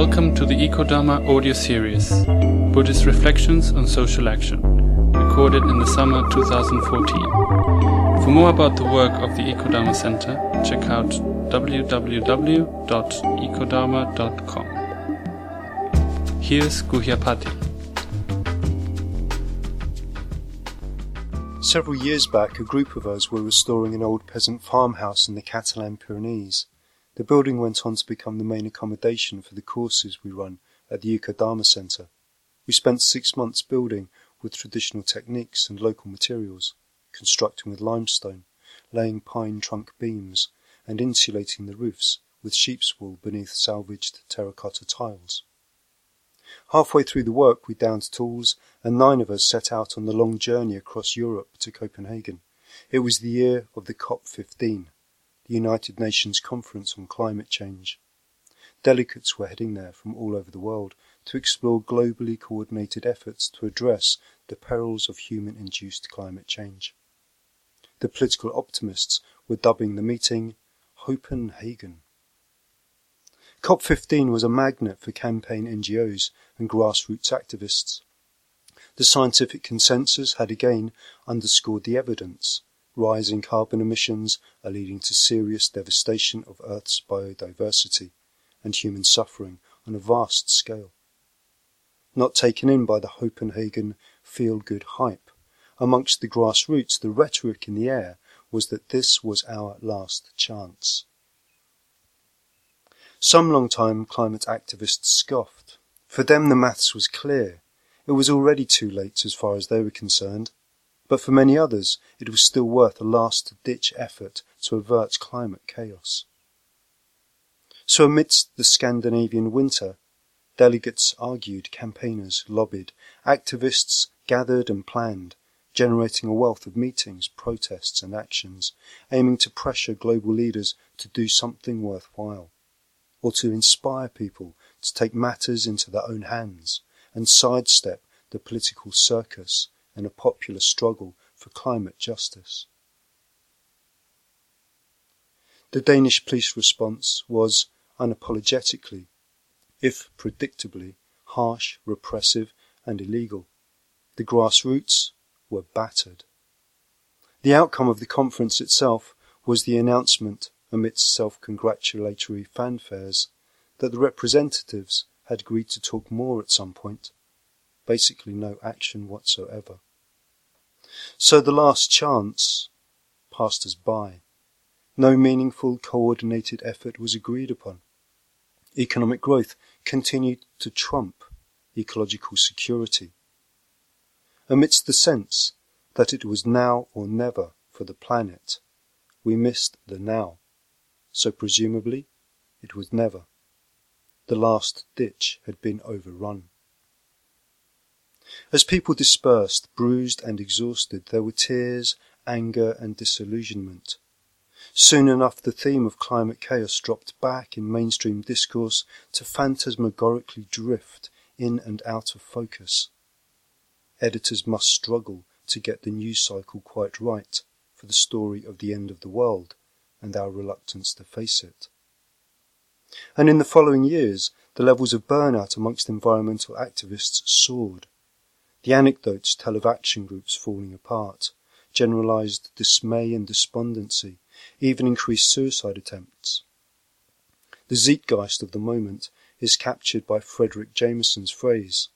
Welcome to the Ecodharma audio series, Buddhist Reflections on Social Action, recorded in the summer 2014. For more about the work of the Ecodharma Center, check out www.ecodharma.com. Here's Guhyapati. Several years back, a group of us were restoring an old peasant farmhouse in the Catalan Pyrenees. The building went on to become the main accommodation for the courses we run at the Ecodharma Centre. We spent six months building with traditional techniques and local materials, constructing with limestone, laying pine trunk beams, and insulating the roofs with sheep's wool beneath salvaged terracotta tiles. Halfway through the work, we downed tools, and nine of us set out on the long journey across Europe to Copenhagen. It was the year of the COP15, the United Nations Conference on Climate Change. Delegates were heading there from all over the world to explore globally coordinated efforts to address the perils of human induced climate change. The political optimists were dubbing the meeting Hopenhagen. COP15 was a magnet for campaign NGOs and grassroots activists. The scientific consensus had again underscored the evidence rising carbon emissions are leading to serious devastation of Earth's biodiversity and human suffering on a vast scale. Not taken in by the Copenhagen feel good hype, amongst the grassroots the rhetoric in the air was that this was our last chance. Some long-time climate activists scoffed. For them the maths was clear. It was already too late as far as they were concerned but for many others it was still worth a last-ditch effort to avert climate chaos. So amidst the Scandinavian winter, delegates argued, campaigners lobbied, activists gathered and planned, generating a wealth of meetings, protests and actions, aiming to pressure global leaders to do something worthwhile, or to inspire people to take matters into their own hands and sidestep the political circus and a popular struggle for climate justice. The Danish police response was unapologetically, if predictably, harsh, repressive, and illegal. The grassroots were battered. The outcome of the conference itself was the announcement, amidst self congratulatory fanfares, that the representatives had agreed to talk more at some point basically no action whatsoever. So the last chance passed us by. No meaningful coordinated effort was agreed upon. Economic growth continued to trump ecological security. Amidst the sense that it was now or never for the planet, we missed the now. So presumably, it was never. The last ditch had been overrun. As people dispersed, bruised and exhausted, there were tears, anger, and disillusionment. Soon enough, the theme of climate chaos dropped back in mainstream discourse to phantasmagorically drift in and out of focus. Editors must struggle to get the news cycle quite right for the story of the end of the world and our reluctance to face it. And in the following years, the levels of burnout amongst environmental activists soared. The anecdotes tell of action groups falling apart, generalized dismay and despondency, even increased suicide attempts. The zeitgeist of the moment is captured by Fredric Jameson's phrase,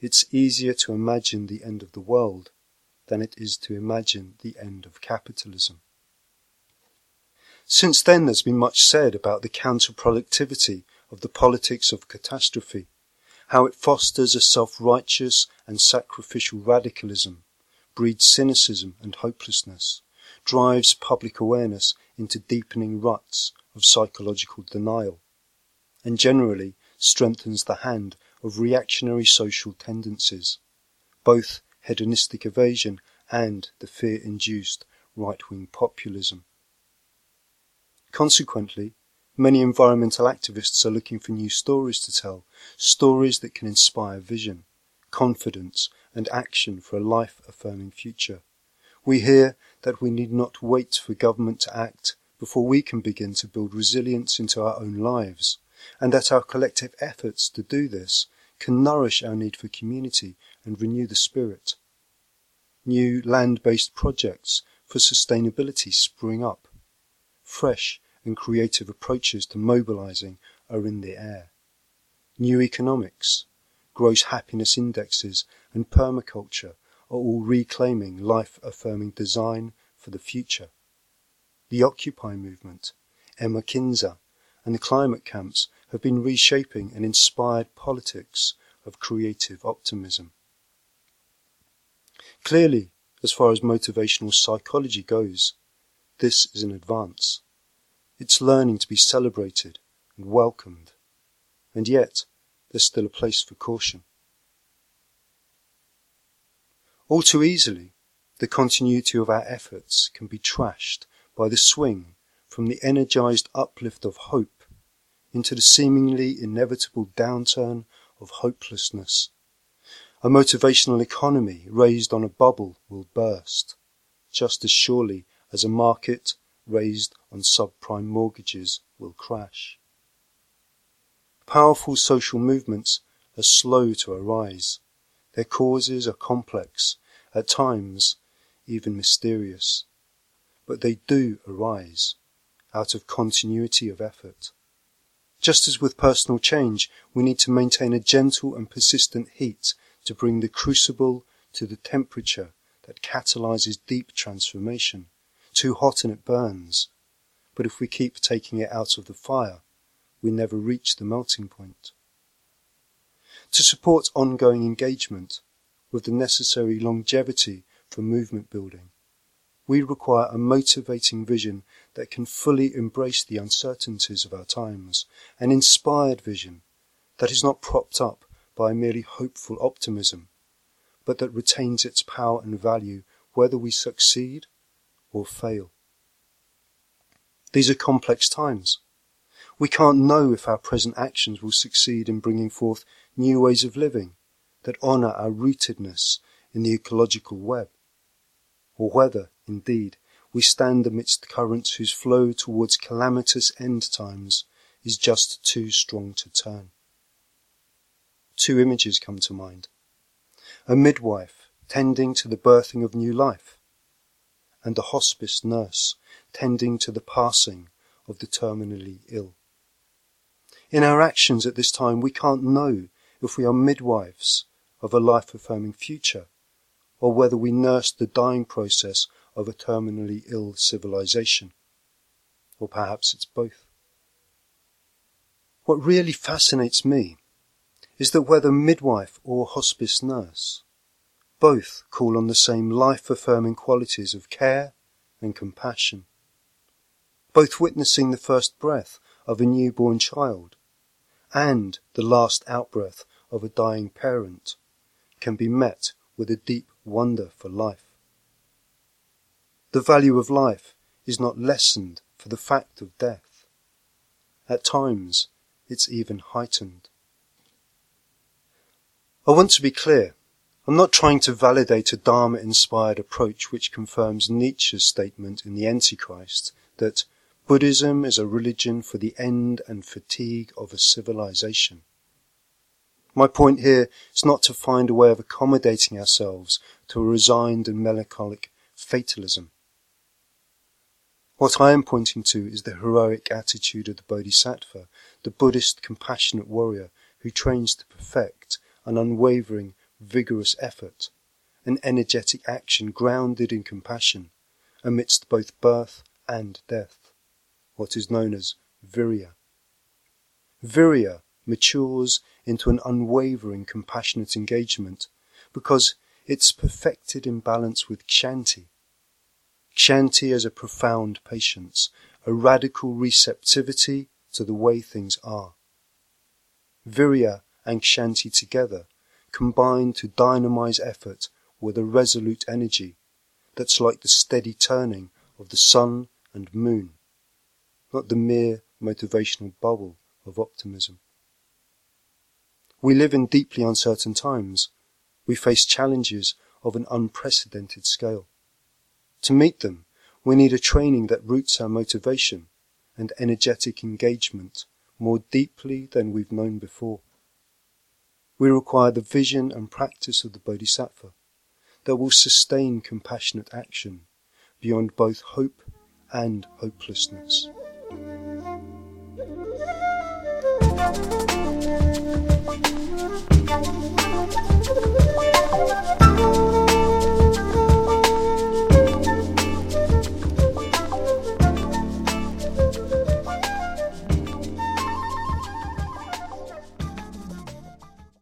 It's easier to imagine the end of the world than it is to imagine the end of capitalism. Since then, there's been much said about the counterproductivity of the politics of catastrophe how it fosters a self-righteous and sacrificial radicalism, breeds cynicism and hopelessness, drives public awareness into deepening ruts of psychological denial, and generally strengthens the hand of reactionary social tendencies, both hedonistic evasion and the fear-induced right-wing populism. Consequently, Many environmental activists are looking for new stories to tell, stories that can inspire vision, confidence, and action for a life affirming future. We hear that we need not wait for government to act before we can begin to build resilience into our own lives, and that our collective efforts to do this can nourish our need for community and renew the spirit. New land based projects for sustainability spring up. Fresh and creative approaches to mobilizing are in the air. New economics, gross happiness indexes, and permaculture are all reclaiming life affirming design for the future. The Occupy movement, Emma Kinzer, and the climate camps have been reshaping an inspired politics of creative optimism. Clearly, as far as motivational psychology goes, this is an advance. It's learning to be celebrated and welcomed. And yet, there's still a place for caution. All too easily, the continuity of our efforts can be trashed by the swing from the energized uplift of hope into the seemingly inevitable downturn of hopelessness. A motivational economy raised on a bubble will burst, just as surely as a market raised on subprime mortgages will crash. Powerful social movements are slow to arise. Their causes are complex, at times even mysterious. But they do arise out of continuity of effort. Just as with personal change, we need to maintain a gentle and persistent heat to bring the crucible to the temperature that catalyzes deep transformation. Too hot and it burns. But if we keep taking it out of the fire, we never reach the melting point. To support ongoing engagement with the necessary longevity for movement building, we require a motivating vision that can fully embrace the uncertainties of our times, an inspired vision that is not propped up by merely hopeful optimism, but that retains its power and value whether we succeed or fail. These are complex times. We can't know if our present actions will succeed in bringing forth new ways of living that honour our rootedness in the ecological web, or whether, indeed, we stand amidst currents whose flow towards calamitous end times is just too strong to turn. Two images come to mind. A midwife tending to the birthing of new life, and a hospice nurse tending to the passing of the terminally ill. In our actions at this time, we can't know if we are midwives of a life affirming future or whether we nurse the dying process of a terminally ill civilization. Or perhaps it's both. What really fascinates me is that whether midwife or hospice nurse, both call on the same life affirming qualities of care and compassion. Both witnessing the first breath of a newborn child and the last outbreath of a dying parent can be met with a deep wonder for life. The value of life is not lessened for the fact of death. At times, it's even heightened. I want to be clear. I'm not trying to validate a Dharma inspired approach which confirms Nietzsche's statement in The Antichrist that Buddhism is a religion for the end and fatigue of a civilization. My point here is not to find a way of accommodating ourselves to a resigned and melancholic fatalism. What I am pointing to is the heroic attitude of the Bodhisattva, the Buddhist compassionate warrior who trains to perfect an unwavering, vigorous effort, an energetic action grounded in compassion amidst both birth and death what is known as virya. Virya matures into an unwavering compassionate engagement because it's perfected in balance with kshanti. Kshanti as a profound patience, a radical receptivity to the way things are. Virya and kshanti together combine to dynamize effort with a resolute energy that's like the steady turning of the sun and moon not the mere motivational bubble of optimism. We live in deeply uncertain times. We face challenges of an unprecedented scale. To meet them, we need a training that roots our motivation and energetic engagement more deeply than we've known before. We require the vision and practice of the Bodhisattva that will sustain compassionate action beyond both hope and hopelessness.